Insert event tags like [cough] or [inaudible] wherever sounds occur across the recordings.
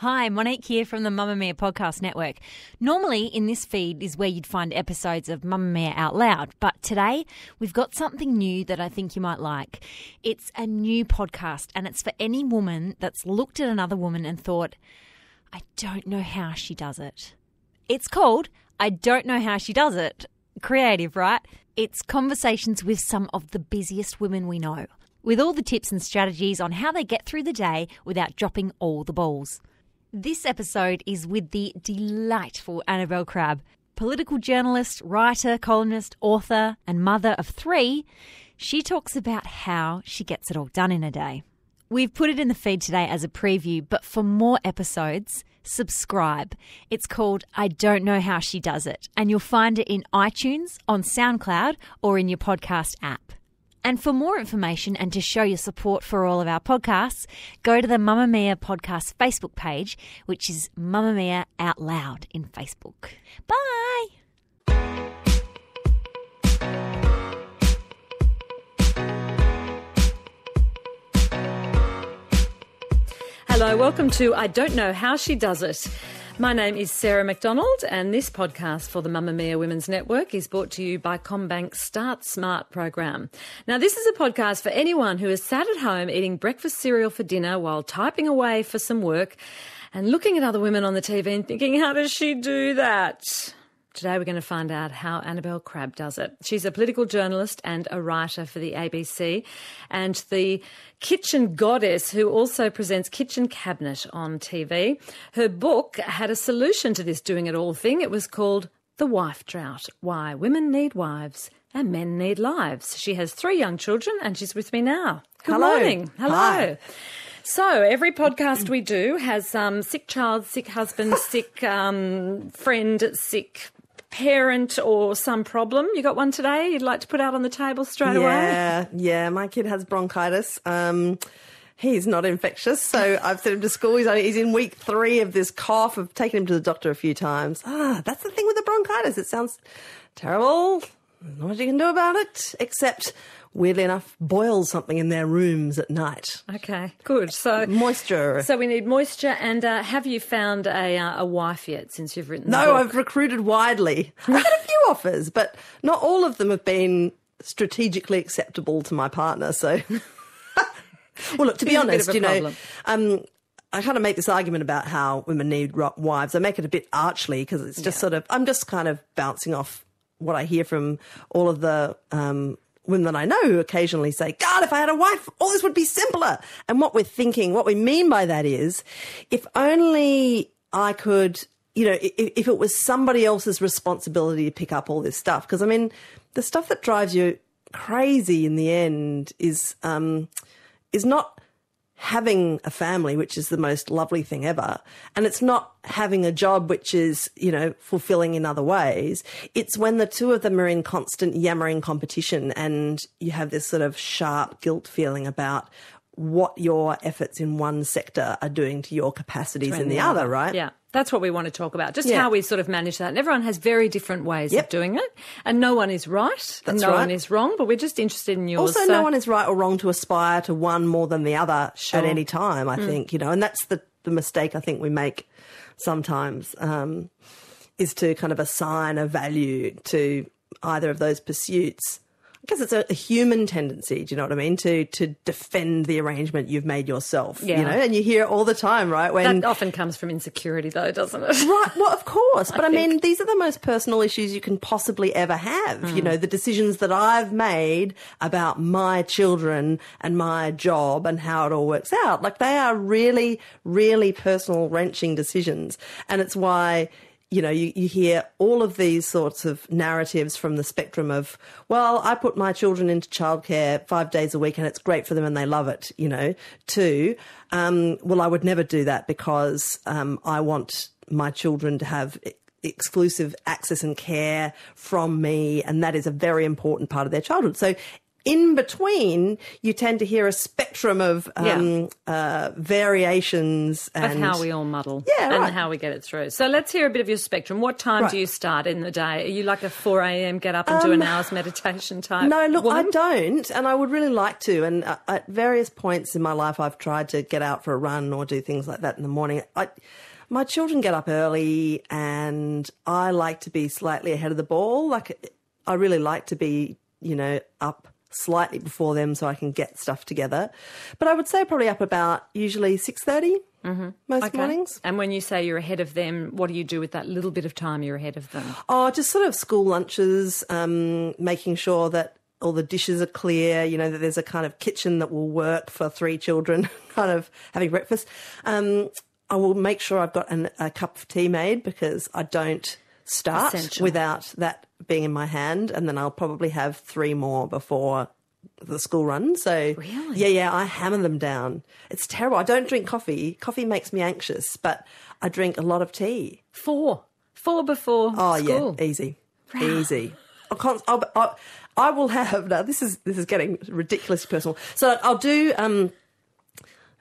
Hi, Monique here from the Mamamia Podcast Network. Normally, in this feed is where you'd find episodes of Mamamia Out Loud, but today we've got something new that I think you might like. It's a new podcast, and it's for any woman that's looked at another woman and thought, I don't know how she does it. It's called I Don't Know How She Does It. Creative, right? It's conversations with some of the busiest women we know, with all the tips and strategies on how they get through the day without dropping all the balls. This episode is with the delightful Annabelle Crabb, political journalist, writer, columnist, author, and mother of three. She talks about how she gets it all done in a day. We've put it in the feed today as a preview, but for more episodes, subscribe. It's called I Don't Know How She Does It, and you'll find it in iTunes, on SoundCloud, or in your podcast app. And for more information and to show your support for all of our podcasts, go to the Mamamia Podcast Facebook page, which is Mamamia Out Loud in Facebook. Bye! Hello, welcome to I Don't Know How She Does It. My name is Sarah McDonald, and this podcast for the Mamamia Women's Network is brought to you by CommBank's Start Smart program. Now, this is a podcast for anyone who has sat at home eating breakfast cereal for dinner while typing away for some work and looking at other women on the TV and thinking, how does she do that? Today, we're going to find out how Annabelle Crabb does it. She's a political journalist and a writer for the ABC, and the kitchen goddess who also presents Kitchen Cabinet on TV. Her book had a solution to this doing it all thing. It was called The Wife Drought Why Women Need Wives and Men Need Lives. She has three young children, and she's with me now. Good Hello. morning. Hello. Hi. So every podcast we do has um, sick child, sick husband, sick um, friend, sick parent, or some problem. You got one today? You'd like to put out on the table straight away? Yeah, yeah. My kid has bronchitis. Um, he's not infectious, so I've sent him to school. He's only he's in week three of this cough. I've taken him to the doctor a few times. Ah, that's the thing with the bronchitis. It sounds terrible. Not much you can do about it, except weirdly enough, boil something in their rooms at night. Okay, good. So Moisture. So we need moisture. And uh, have you found a uh, a wife yet since you've written? the No? I've recruited widely. [laughs] I've had a few offers, but not all of them have been strategically acceptable to my partner. So, [laughs] well, look, to be Here's a bit honest, you know, um, I kind of make this argument about how women need wives. I make it a bit archly because it's just sort of, I'm just kind of bouncing off what I hear from all of the, um, women that I know who occasionally say, God, if I had a wife, all this would be simpler. And what we're thinking, what we mean by that is, if only I could, you know, if, if it was somebody else's responsibility to pick up all this stuff. Because I mean, the stuff that drives you crazy in the end is, um, is not having a family, which is the most lovely thing ever. And it's not having a job, which is, you know, fulfilling in other ways. It's when the two of them are in constant yammering competition and you have this sort of sharp guilt feeling about what your efforts in one sector are doing to your capacities in the, other, right? Yeah, that's what we want to talk about. Just Yeah. how we sort of manage that. And everyone has very different ways of doing it, and no one is right, and That's no right. one is wrong. But we're just interested in yours. Also, so- no one is right or wrong to aspire to one more than the other Sure. at any time. I think you know, and that's the the mistake I think we make sometimes um, is to kind of assign a value to either of those pursuits. I guess it's a, a human tendency. Do you know what I mean? To to defend the arrangement you've made yourself. Yeah. You know, and you hear it all the time, right? When That often comes from insecurity, though, doesn't it? Right. Well, of course. [laughs] But I, think. mean, these are the most personal issues you can possibly ever have. Mm. You know, the decisions that I've made about my children and my job and how it all works out. Like they are really, really personal, wrenching decisions. And it's why, you know, you, you hear all of these sorts of narratives from the spectrum of, well, I put my children into childcare five days a week and it's great for them and they love it, you know, to, um, well, I would never do that because um, I want my children to have exclusive access and care from me. And that is a very important part of their childhood. So in between, you tend to hear a spectrum of um, uh, variations Of and how we all muddle Yeah, and right. how we get it through. So let's hear a bit of your spectrum. What time Right. do you start in the day? Are you like a 4 a.m. get up and do an hour's meditation [sighs] type? Um, No, look, woman? I don't, and I would really like to. And uh, at various points in my life, I've tried to get out for a run or do things like that in the morning. I, my children get up early, and I like to be slightly ahead of the ball. Like, I really like to be, you know, up slightly before them so I can get stuff together. But I would say probably up about usually 6.30 most Mm-hmm. Okay. mornings. And when you say you're ahead of them, what do you do with that little bit of time you're ahead of them? Oh, just sort of school lunches, um, making sure that all the dishes are clear, you know, that there's a kind of kitchen that will work for three children, [laughs] kind of having breakfast. Um, I will make sure I've got an, a cup of tea made because I don't start Essential. without that being in my hand. And then I'll probably have three more before the school run. So, Really? yeah, yeah, I hammer them down. It's terrible. I don't drink coffee. Coffee makes me anxious, but I drink a lot of tea. Four. Four before Oh school. yeah, easy, easy. I can't. I'll, I, I will have now. This is this is getting ridiculously personal. So I'll do. Um,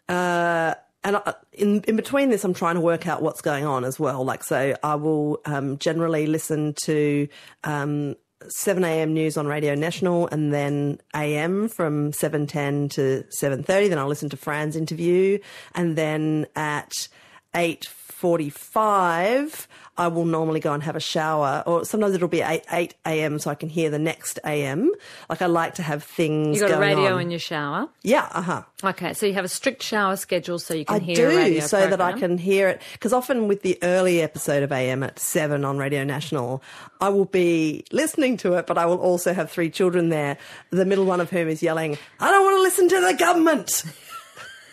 uh, and I, in in between this, I'm trying to work out what's going on as well. Like so, I will um, generally listen to. Um, 7 a.m. news on Radio National, and then AM from 7:10 to 7:30. Then I'll listen to Fran's interview, and then at 8.45 I will normally go and have a shower or sometimes it'll be 8, 8 a.m. so I can hear the next a.m. Like I like to have things You got a radio on. in your shower. Yeah, uh-huh. Okay, so you have a strict shower schedule so you can I hear do radio so that I can hear it because often with the early episode of AM at 7 on Radio National I will be listening to it but I will also have three children there the middle one of whom is yelling I don't want to listen to the government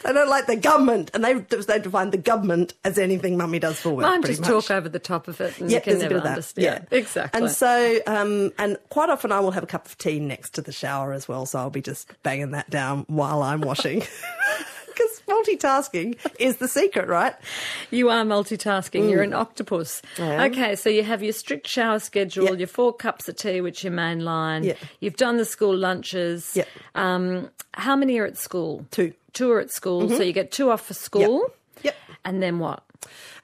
They don't like the government, and they they define the government as anything mummy does for work. Mine just much. talk over the top of it and Yeah, you can never bit of that. understand. Yeah, exactly. And so, um, and quite often I will have a cup of tea next to the shower as well. So I'll be just banging that down while I'm washing. [laughs] Because multitasking is the secret, right? You are multitasking. You're an octopus. Mm. Am. Okay, so you have your strict shower schedule, Yeah. your four cups of tea, which your main line. Yeah. You've done the school lunches. Yeah. Um, how many are at school? Two. Mm-hmm. Two are at school. So you get two off for school. Yep. And then what?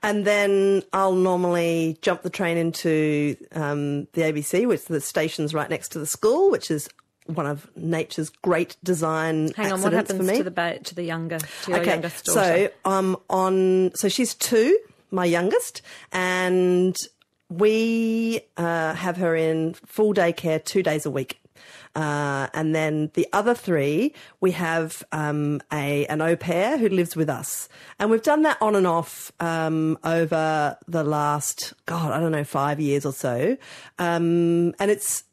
And then I'll normally jump the train into um, the ABC, which the station's right next to the school, which is one of nature's great design Hang on, what happens for me. to the ba- to the younger to your okay, youngest daughter? so um, on so she's two, my youngest, and we uh, have her in full day care two days a week. Uh, and then the other three, we have um, a an au pair who lives with us, and we've done that on and off um, over the last God, I don't know, five years or so, um, and it's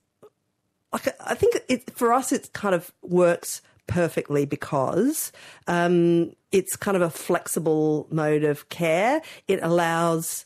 like I think it for us it kind of works perfectly because um, it's kind of a flexible mode of care. It allows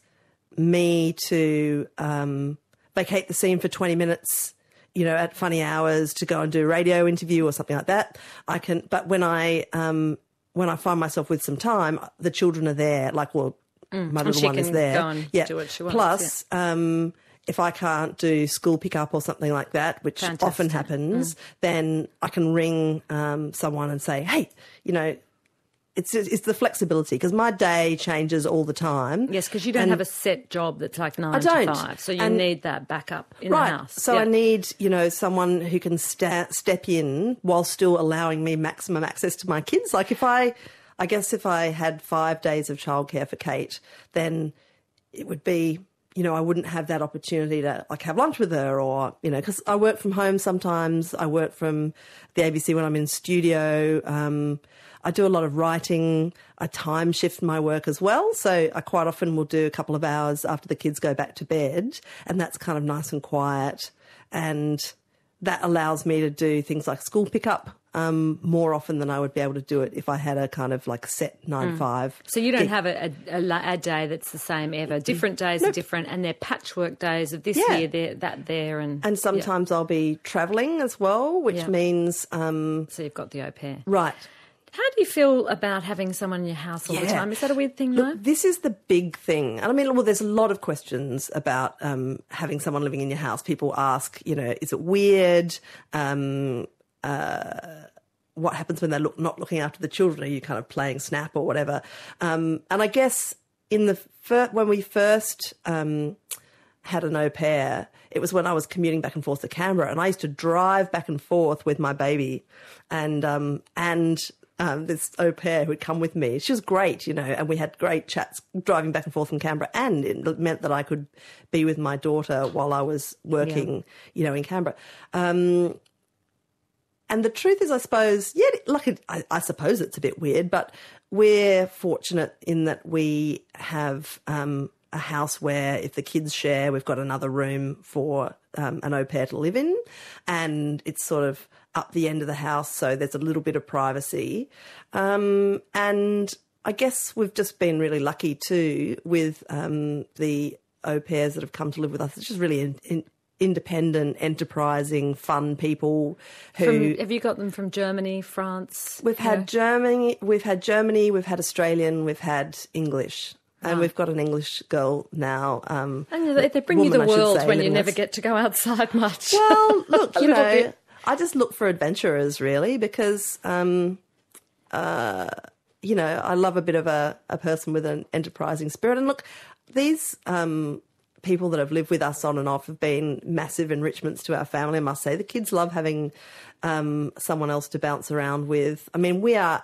me to um, vacate the scene for twenty minutes. You know, at funny hours to go and do a radio interview or something like that. I can, but when I um, when I find myself with some time, the children are there. Like, well, my little Mm. one is there. yeah. do what she wants, Plus, um, if I can't do school pickup or something like that, which Fantastic. Mm. often happens, then I can ring um, someone and say, "Hey, you know." It's, it's the flexibility because my day changes all the time. Yes, because you don't And- have a set job that's like nine don't. to five, so you And- need that backup in right. the house. So Yeah. I need, you know, someone who can sta- step in while still allowing me maximum access to my kids. Like if I, I guess if I had five days of childcare for Kate, then it would be, you know, I wouldn't have that opportunity to like have lunch with her or, you know, because I work from home sometimes. I work from the ABC when I'm in studio. Um, I do a lot of writing. I time shift my work as well. So I quite often will do a couple of hours after the kids go back to bed. And that's kind of nice and quiet. And that allows me to do things like school pickup um, more often than I would be able to do it if I had a kind of like set nine five. So you don't gig. have a, a, a, day that's the same ever. Different days are different, and they're patchwork days of this Yeah. here, there, that there, and And sometimes I'll be travelling as well, which Yeah. means um, so you've got the au pair. right. How do you feel about having someone in your house all the time? Is that a weird thing? Look, though? this is the big thing. And I mean, well, there's a lot of questions about um, having someone living in your house. People ask, you know, is it weird? Um, uh, what happens when they're look, not looking after the children? Are you kind of playing snap or whatever? Um, and I guess in the fir- when we first um, had an au pair, it was when I was commuting back and forth to Canberra, and I used to drive back and forth with my baby, and um, and um, this au pair who'd come with me. She was great, you know, and we had great chats driving back and forth from Canberra, and it meant that I could be with my daughter while I was working, yeah. you know, in Canberra. Um, and the truth is, I suppose, yeah, like I, I, suppose it's a bit weird, but we're fortunate in that we have um, a house where if the kids share, we've got another room for um, an au pair to live in, and it's sort of up the end of the house, so there's a little bit of privacy. Um, and I guess we've just been really lucky too with um, the au pairs that have come to live with us. It's just really in, in, independent, enterprising, fun people who from, have you got them from Germany, France? We've had know? Germany, we've had Germany, we've had Australian, we've had English. And we've got an English girl now. Um, and they bring woman, you the world say, when you never get to go outside much. Well, [laughs] look, you know, bit. I just look for adventurers really because, um, uh, you know, I love a bit of a, a person with an enterprising spirit. And look, these um, people that have lived with us on and off have been massive enrichments to our family. I must say, the kids love having um, someone else to bounce around with. I mean, we are.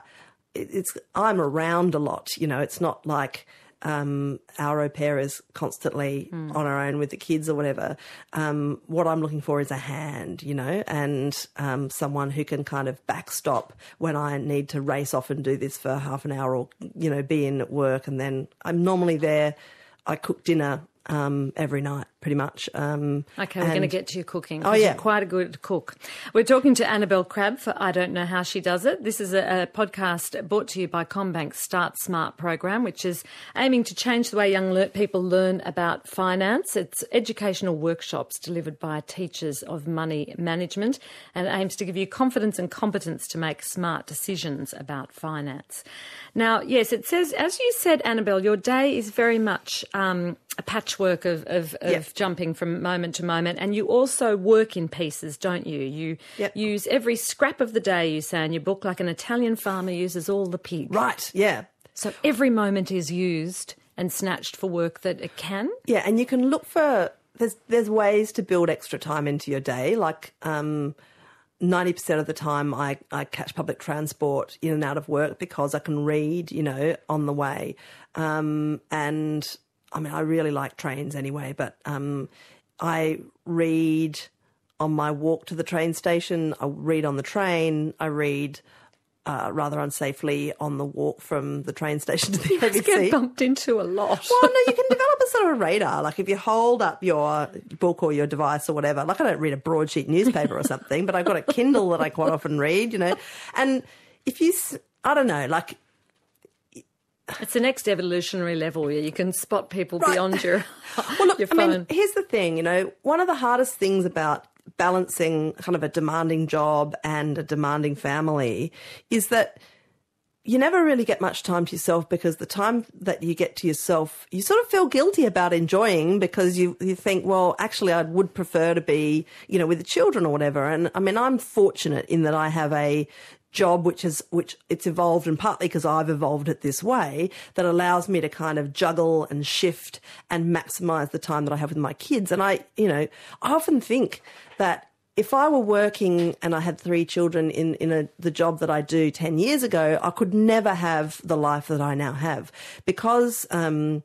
It's I'm around a lot. You know, it's not like. Um, our au pair is constantly mm. on our own with the kids or whatever. Um, what I'm looking for is a hand, you know, and um, someone who can kind of backstop when I need to race off and do this for half an hour or, you know, be in at work. And then I'm normally there. I cook dinner um, every night, pretty much. Um, okay, we're going to get to your cooking. Oh, yeah. quite a good cook. We're talking to Annabelle Crabb for I Don't Know How She Does It. This is a, a podcast brought to you by CommBank's Start Smart program, which is aiming to change the way young le- people learn about finance. It's educational workshops delivered by teachers of money management and aims to give you confidence and competence to make smart decisions about finance. Now, yes, it says, as you said, Annabelle, your day is very much um, a patchwork of, of, of jumping from moment to moment. And you also work in pieces, don't you? You yep. use every scrap of the day, you say in your book, like an Italian farmer uses all the pig. Right, yeah. So every moment is used and snatched for work that it can. Yeah, and you can look for there's there's ways to build extra time into your day. Like um, 90% of the time I, I catch public transport in and out of work because I can read, you know, on the way. Um, and I mean, I really like trains anyway, but um, I read on my walk to the train station. I read on the train. I read uh, rather unsafely on the walk from the train [laughs] station to the you ABC. get bumped into a lot. Well, no, you [laughs] can develop a sort of a radar. Like if you hold up your book or your device or whatever. Like I don't read a broadsheet newspaper or something, but I've got a Kindle that I quite often read. You know, and if you, I don't know, like it's the next evolutionary level where you can spot people right. beyond your, [laughs] well, look, your phone. I mean, here's the thing, you know, one of the hardest things about balancing kind of a demanding job and a demanding family is that you never really get much time to yourself because the time that you get to yourself, you sort of feel guilty about enjoying because you, you think, well, actually, I would prefer to be, you know, with the children or whatever. And I mean, I'm fortunate in that I have a job which is which it's evolved and partly because I've evolved it this way that allows me to kind of juggle and shift and maximize the time that I have with my kids. And I you know I often think that if I were working and I had three children in in a, the job that I do 10 years ago I could never have the life that I now have. Because um,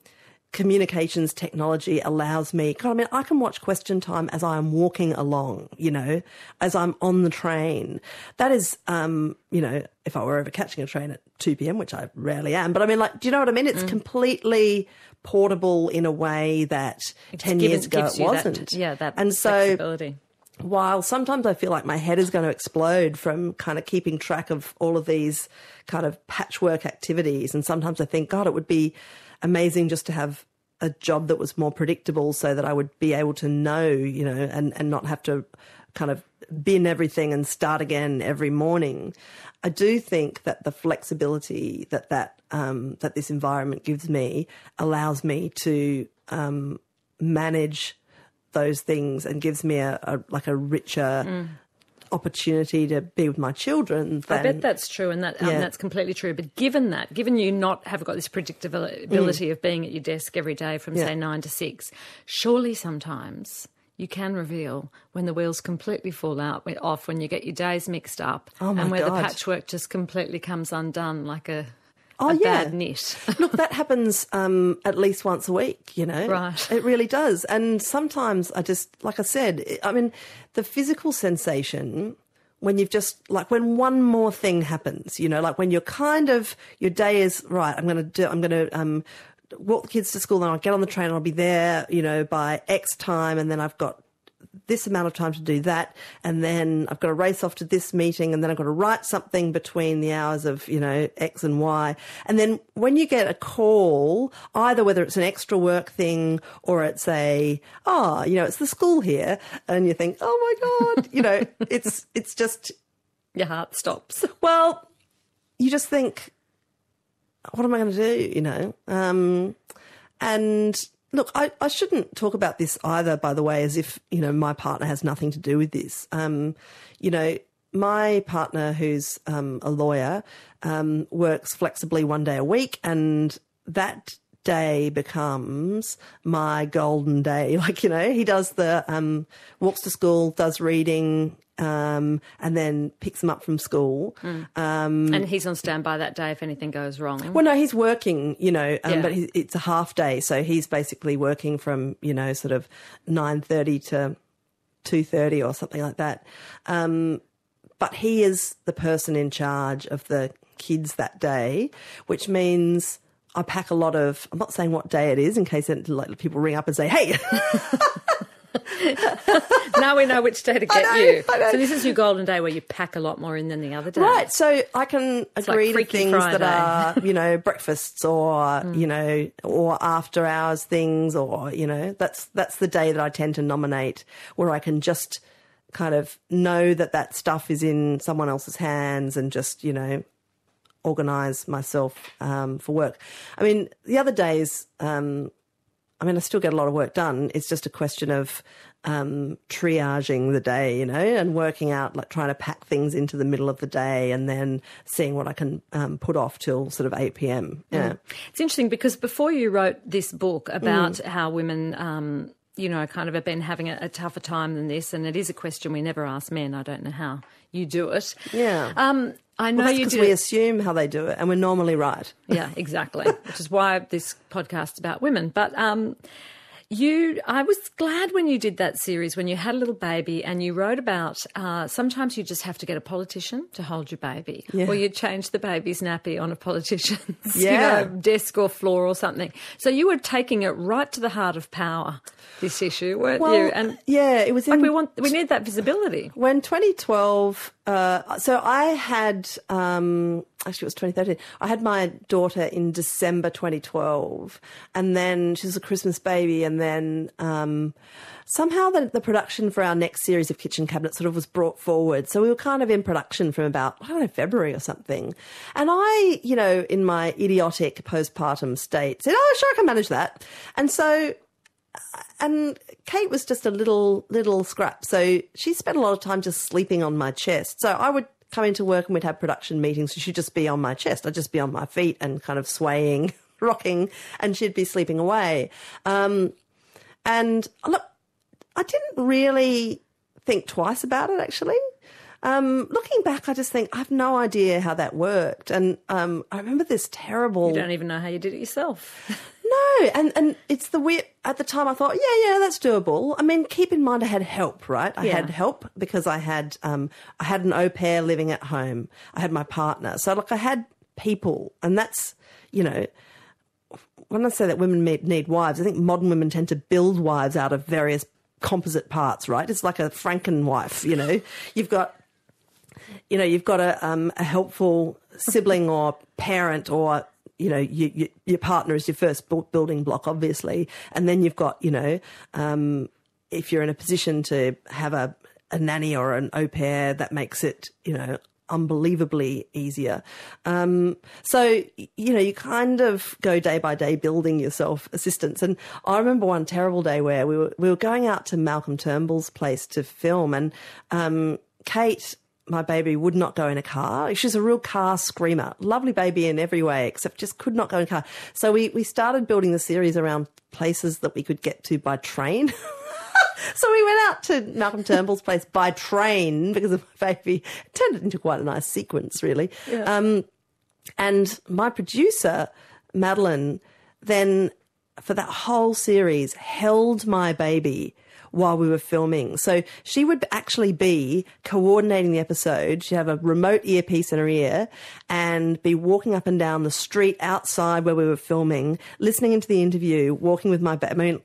communications technology allows me, I mean, I can watch question time as I am walking along, you know, as I'm on the train. That is, um, you know, if I were ever catching a train at 2 p.m., which I rarely am, but I mean, like, do you know what I mean? It's mm. completely portable in a way that it's 10 given, years ago it wasn't. That, yeah, that and so, while sometimes I feel like my head is going to explode from kind of keeping track of all of these kind of patchwork activities, and sometimes I think, God, it would be amazing just to have a job that was more predictable so that I would be able to know, you know, and, and not have to kind of bin everything and start again every morning. I do think that the flexibility that that um, that this environment gives me allows me to um, manage those things and gives me a, a like a richer. Mm opportunity to be with my children, then I bet that's true, and that um, Yeah. that's completely true. But given that, given you not have got this predictability of being at your desk every day from Mm. Yeah. say nine to six, surely sometimes you can reveal when the wheels completely fall out off, when you get your days mixed up, Oh, and where God. the patchwork just completely comes undone like a, Oh, a yeah. bad knit. [laughs] Look, that happens um, at least once a week, you know. Right. It really does. And sometimes I just, like I said, I mean, the physical sensation when you've just, like, when one more thing happens, you know, like when you're kind of, your day is, right, I'm going to do, I'm going to, um, walk the kids to school and I'll get on the train and I'll be there, you know, by X time and then I've got this amount of time to do that and then I've got to race off to this meeting and then I've got to write something between the hours of, you know, X and Y. And then when you get a call, either whether it's an extra work thing or it's a, oh, you know, it's the school here and you think, oh my God, you know, [laughs] it's, it's just, your heart stops. well, you just think, what am I going to do? You know, um, and look, I, I shouldn't talk about this either. By the way, as if you know my partner has nothing to do with this. Um, you know, my partner, who's um, a lawyer, um, works flexibly one day a week, and that day becomes my golden day. [laughs] Like, you know, he does the um, walks to school, does reading, um, and then picks them up from school. Um, and he's on standby that day if anything goes wrong. well, no, he's working, you know, um, Yeah. but he, it's a half day, so he's basically working from you know sort of nine thirty to two thirty or something like that. Um, but he is the person in charge of the kids that day, which means. I pack a lot of. I'm not saying what day it is in case it, like, people ring up and say, "Hey, [laughs] [laughs] now we know which day to get know, you. So this is your golden day where you pack a lot more in than the other day. Right, so I can like agree to things Friday. that are, you know, [laughs] breakfasts or, mm. you know, or after hours things or, you know, that's that's the day that I tend to nominate where I can just kind of know that that stuff is in someone else's hands and just, you know, organize myself um, for work. I mean, the other days, um, I mean, I still get a lot of work done. It's just a question of um, triaging the day, you know, and working out, like trying to pack things into the middle of the day and then seeing what I can um, put off till sort of 8 p.m. Yeah. It's interesting because before you wrote this book about Mm. how women, um, you know, kind of have been having a, a tougher time than this, and it is a question we never ask men. I don't know how you do it. Yeah. I know Well, that's you do. we assume how they do it and we're normally right. [laughs] yeah, exactly. Which is why this podcast's about women. But um, you, I was glad when you did that series when you had a little baby and you wrote about uh, sometimes you just have to get a politician to hold your baby, Yeah. or you change the baby's nappy on a politician's [laughs] Yeah. you know, desk or floor or something. So you were taking it right to the heart of power. This issue, weren't you? And yeah, it was in like we want, we need that visibility. when 2012 uh, so i had um, actually it was 2013 i had my daughter in december 2012 and then she was a christmas baby and then um, somehow the, the production for our next series of kitchen cabinets sort of was brought forward. So we were kind of in production from about i don't know february or something. And i you know in my idiotic postpartum state said oh sure i can manage that. And so and Kate was just a little little scrap. So she spent a lot of time just sleeping on my chest. So I would come into work and we'd have production meetings. She'd just be on my chest. I'd just be on my feet and kind of swaying, [laughs] rocking, and she'd be sleeping away. Um, and look, I didn't really think twice about it actually. Um, looking back, I just think I have no idea how that worked. And um, I remember this terrible. You don't even know how you did it yourself. [laughs] No, and and it's the weird. At the time, I thought, yeah, yeah, that's doable. I mean, keep in mind, I had help, right? I Yeah. had help because I had um, I had an au pair living at home. I had my partner, so like I had people, and that's you know. When I say that women need, need wives, I think modern women tend to build wives out of various composite parts, right? It's like a Franken wife, you know. [laughs] You've got you know, you've got a, um, a helpful sibling or parent or, you know, you, you, your partner is your first building block, obviously. And then you've got, you know, um, if you're in a position to have a, a nanny or an au pair, that makes it, you know, unbelievably easier. Um, so, you know, you kind of go day by day building yourself assistance. And I remember one terrible day where we were, we were going out to Malcolm Turnbull's place to film and, um, Kate, my baby, would not go in a car. She's a real car screamer. Lovely baby in every way, except just could not go in a car. So we, we started building the series around places that we could get to by train. [laughs] so we went out to Malcolm Turnbull's place by train because of my baby. It turned it into quite a nice sequence, really. Um, and my producer, Madeline, then for that whole series held my baby while we were filming. So she would actually be coordinating the episode. She'd have a remote earpiece in her ear and be walking up and down the street outside where we were filming, listening into the interview, walking with my baby. I mean,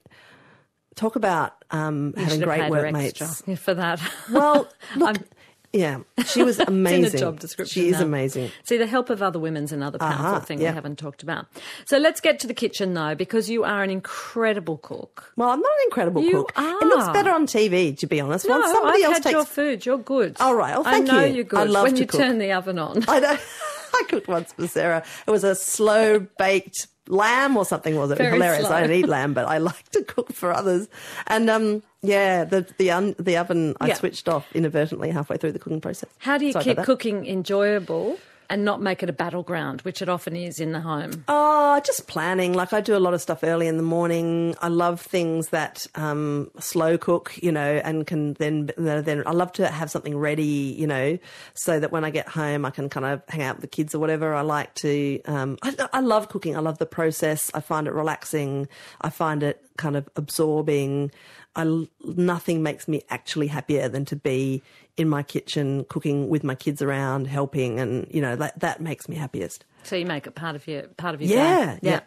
talk about um, having great workmates. for that. Well, [laughs] look, I'm- yeah, she was [laughs] amazing. In the job description. She is now. amazing. See, the help of other women's another powerful Uh-huh, thing yeah. we haven't talked about. So let's get to the kitchen though, because you are an incredible cook. Well, I'm not an incredible You cook. It looks better on TV, to be honest. No, Once somebody I've else had takes your food. You're good. All right. Well, thank I know you. you're good. I love when to you cook. turn the oven on. I know. [laughs] I cooked once for Sarah. It was a slow baked lamb or something, was it? Very Hilarious. slow. I don't eat lamb, but I [laughs] like to cook for others. And um, yeah, the the un, the oven I Yeah. switched off inadvertently halfway through the cooking process. How do you Sorry keep cooking enjoyable and not make it a battleground, which it often is in the home? Oh, just planning. Like I do a lot of stuff early in the morning. I love things that um, slow cook, you know, and can then then I love to have something ready, you know, so that when I get home I can kind of hang out with the kids or whatever. I like to. Um, I, I love cooking. I love the process. I find it relaxing. I find it kind of absorbing. I nothing makes me actually happier than to be in my kitchen cooking with my kids around, helping, and you know that that makes me happiest. So you make it part of your part of your Yeah, day. yeah.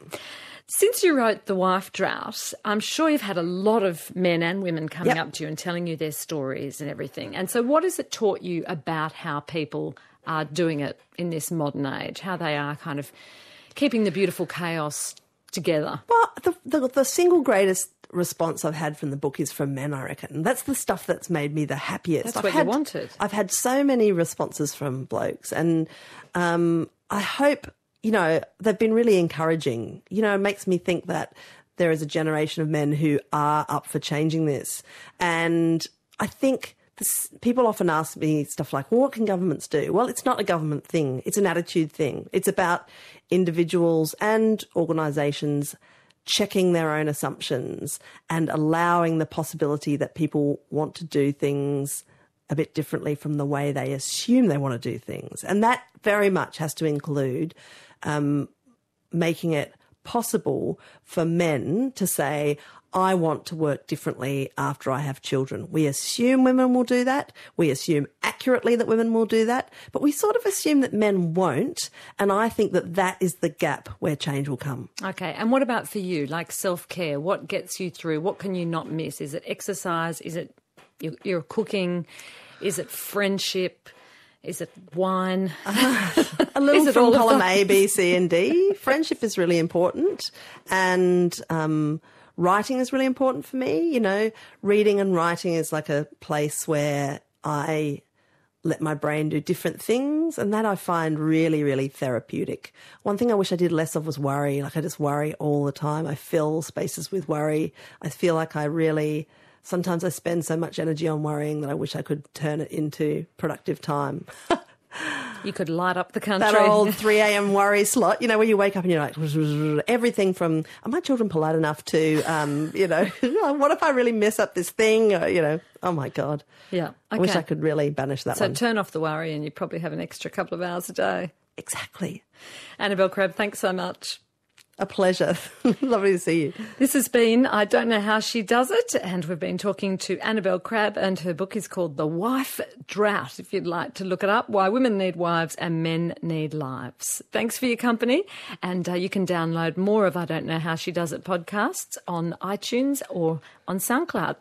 Since you wrote The Wife Drought, I'm sure you've had a lot of men and women coming Yep. up to you and telling you their stories and everything. And so, what has it taught you about how people are doing it in this modern age? How they are kind of keeping the beautiful chaos together? Well, the, the the single greatest response I've had from the book is from men. I reckon that's the stuff that's made me the happiest. That's I've what you had, wanted. I've had so many responses from blokes, and um, I hope you know they've been really encouraging. You know, it makes me think that there is a generation of men who are up for changing this, and I think. People often ask me stuff like, well, what can governments do? Well, it's not a government thing. It's an attitude thing. It's about individuals and organisations checking their own assumptions and allowing the possibility that people want to do things a bit differently from the way they assume they want to do things. And that very much has to include um, making it possible for men to say, I want to work differently after I have children. We assume women will do that. We assume accurately that women will do that, but we sort of assume that men won't. And I think that that is the gap where change will come. Okay, and what about for you? Like self care, what gets you through? What can you not miss? Is it exercise? Is it your, your cooking? Is it friendship? Is it wine? [laughs] a little Is it from column? A, B, C, and D. Friendship is really important, and um, writing is really important for me. You know, reading and writing is like a place where I let my brain do different things, and that I find really, really therapeutic. One thing I wish I did less of was worry. Like I just worry all the time. I fill spaces with worry. I feel like I really. Sometimes I spend so much energy on worrying that I wish I could turn it into productive time. [laughs] You could light up the country. that old 3 a.m. worry slot, you know, where you wake up and you're like, everything from, are my children polite enough to, um, you know, [laughs] what if I really mess up this thing? Or, you know, oh my God. Yeah, I wish. I could really banish that so one. turn off the worry, and you probably have an extra couple of hours a day. exactly. Annabelle Crabb, thanks so much. A pleasure. [laughs] Lovely to see you. This has been I Don't Know How She Does It, and we've been talking to Annabelle Crabb, and her book is called The Wife Drought, if you'd like to look it up Why Women Need Wives and Men Need Lives. Thanks for your company, and uh, you can download more of I Don't Know How She Does It podcasts on iTunes or on SoundCloud.